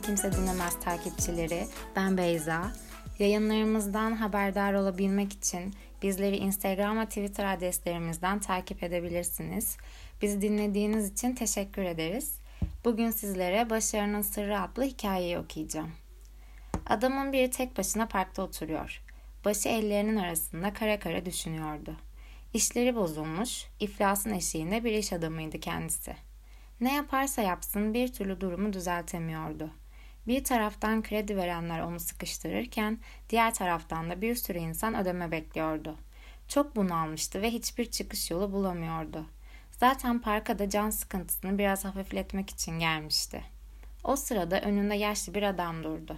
Kimse Dinlemez takipçileri. Ben Beyza. Yayınlarımızdan haberdar olabilmek için bizleri Instagram ve Twitter adreslerimizden takip edebilirsiniz. Bizi dinlediğiniz için teşekkür ederiz. Bugün sizlere Başarının Sırrı adlı hikayeyi okuyacağım. Adamın biri tek başına parkta oturuyor. Başı ellerinin arasında kara kara düşünüyordu. İşleri bozulmuş, iflasın eşiğinde bir iş adamıydı kendisi. Ne yaparsa yapsın bir türlü durumu düzeltemiyordu. Bir taraftan kredi verenler onu sıkıştırırken diğer taraftan da bir sürü insan ödeme bekliyordu. Çok bunalmıştı ve hiçbir çıkış yolu bulamıyordu. Zaten parka da can sıkıntısını biraz hafifletmek için gelmişti. O sırada önünde yaşlı bir adam durdu.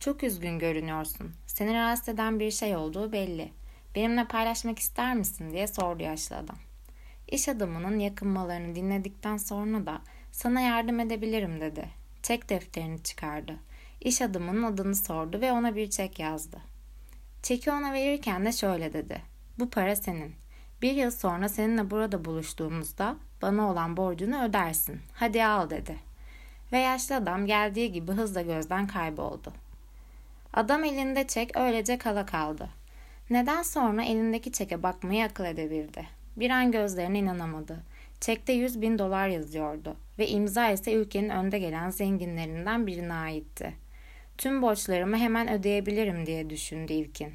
Çok üzgün görünüyorsun. Seni rahatsız eden bir şey olduğu belli. Benimle paylaşmak ister misin diye sordu yaşlı adam. İş adamının yakınmalarını dinledikten sonra da sana yardım edebilirim dedi. Çek defterini çıkardı. İş adamının adını sordu ve ona bir çek yazdı. Çeki ona verirken de şöyle dedi. Bu para senin. Bir yıl sonra seninle burada buluştuğumuzda bana olan borcunu ödersin. Hadi al dedi. Ve yaşlı adam geldiği gibi hızla gözden kayboldu. Adam elinde çek öylece kala kaldı. Neden sonra elindeki çeke bakmayı akıl edebildi. Bir an gözlerine inanamadı. Çekte 100 bin dolar yazıyordu ve imza ise ülkenin önde gelen zenginlerinden birine aitti. Tüm borçlarımı hemen ödeyebilirim diye düşündü ilkin.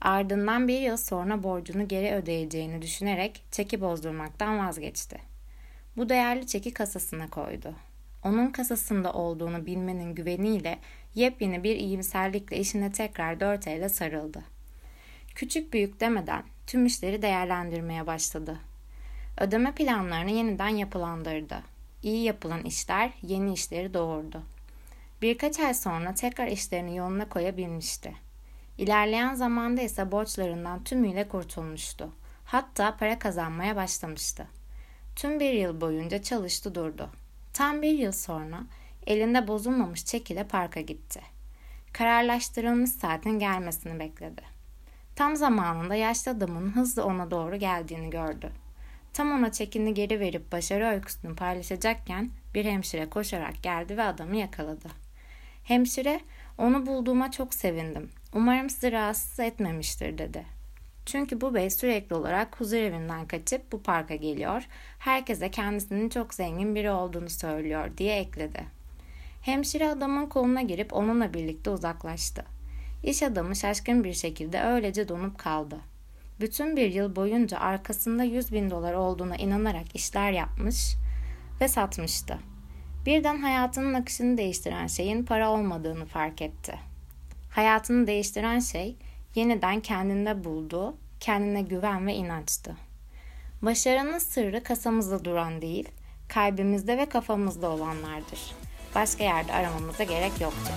Ardından bir yıl sonra borcunu geri ödeyeceğini düşünerek çeki bozdurmaktan vazgeçti. Bu değerli çeki kasasına koydu. Onun kasasında olduğunu bilmenin güveniyle yepyeni bir iyimserlikle işine tekrar dört elle sarıldı. Küçük büyük demeden tüm işleri değerlendirmeye başladı. Ödeme planlarını yeniden yapılandırdı. İyi yapılan işler yeni işleri doğurdu. Birkaç ay sonra tekrar işlerini yoluna koyabilmişti. İlerleyen zamanda ise borçlarından tümüyle kurtulmuştu. Hatta para kazanmaya başlamıştı. Tüm bir yıl boyunca çalıştı durdu. Tam bir yıl sonra elinde bozulmamış çek ile parka gitti. Kararlaştırılmış saatin gelmesini bekledi. Tam zamanında yaşlı adamın hızlı ona doğru geldiğini gördü. Tam ona çekini geri verip başarı öyküsünü paylaşacakken bir hemşire koşarak geldi ve adamı yakaladı. Hemşire, onu bulduğuma çok sevindim. Umarım sizi rahatsız etmemiştir dedi. Çünkü bu bey sürekli olarak huzur evinden kaçıp bu parka geliyor, herkese kendisinin çok zengin biri olduğunu söylüyor diye ekledi. Hemşire adamın koluna girip onunla birlikte uzaklaştı. İş adamı şaşkın bir şekilde öylece donup kaldı. Bütün bir yıl boyunca arkasında 100 bin dolar olduğuna inanarak işler yapmış ve satmıştı. Birden hayatının akışını değiştiren şeyin para olmadığını fark etti. Hayatını değiştiren şey yeniden kendinde bulduğu, kendine güven ve inançtı. Başarının sırrı kasamızda duran değil, kalbimizde ve kafamızda olanlardır. Başka yerde aramamıza gerek yoktur.